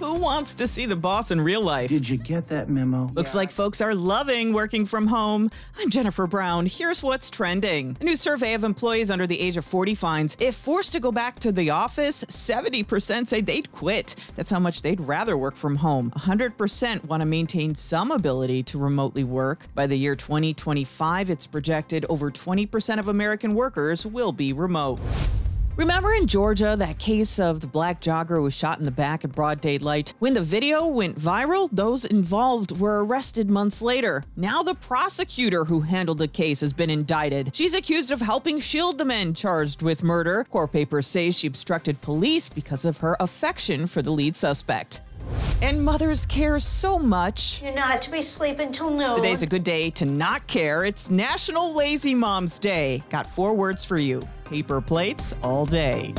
Who wants to see the boss in real life? Did you get that memo? Looks like folks are loving working from home. I'm Jennifer Brown. Here's what's trending. A new survey of employees under the age of 40 finds if forced to go back to the office, 70% say they'd quit. That's how much they'd rather work from home. 100% want to maintain some ability to remotely work. By the year 2025, it's projected over 20% of American workers will be remote. Remember in Georgia that case of the black jogger who was shot in the back in broad daylight? When the video went viral, those involved were arrested months later. Now the prosecutor who handled the case has been indicted. She's accused of helping shield the men charged with murder. Court papers say she obstructed police because of her affection for the lead suspect. And mothers care so much. You're not to be sleeping till noon. Today's a good day to not care. It's National Lazy Moms Day. Got four words for you paper plates all day.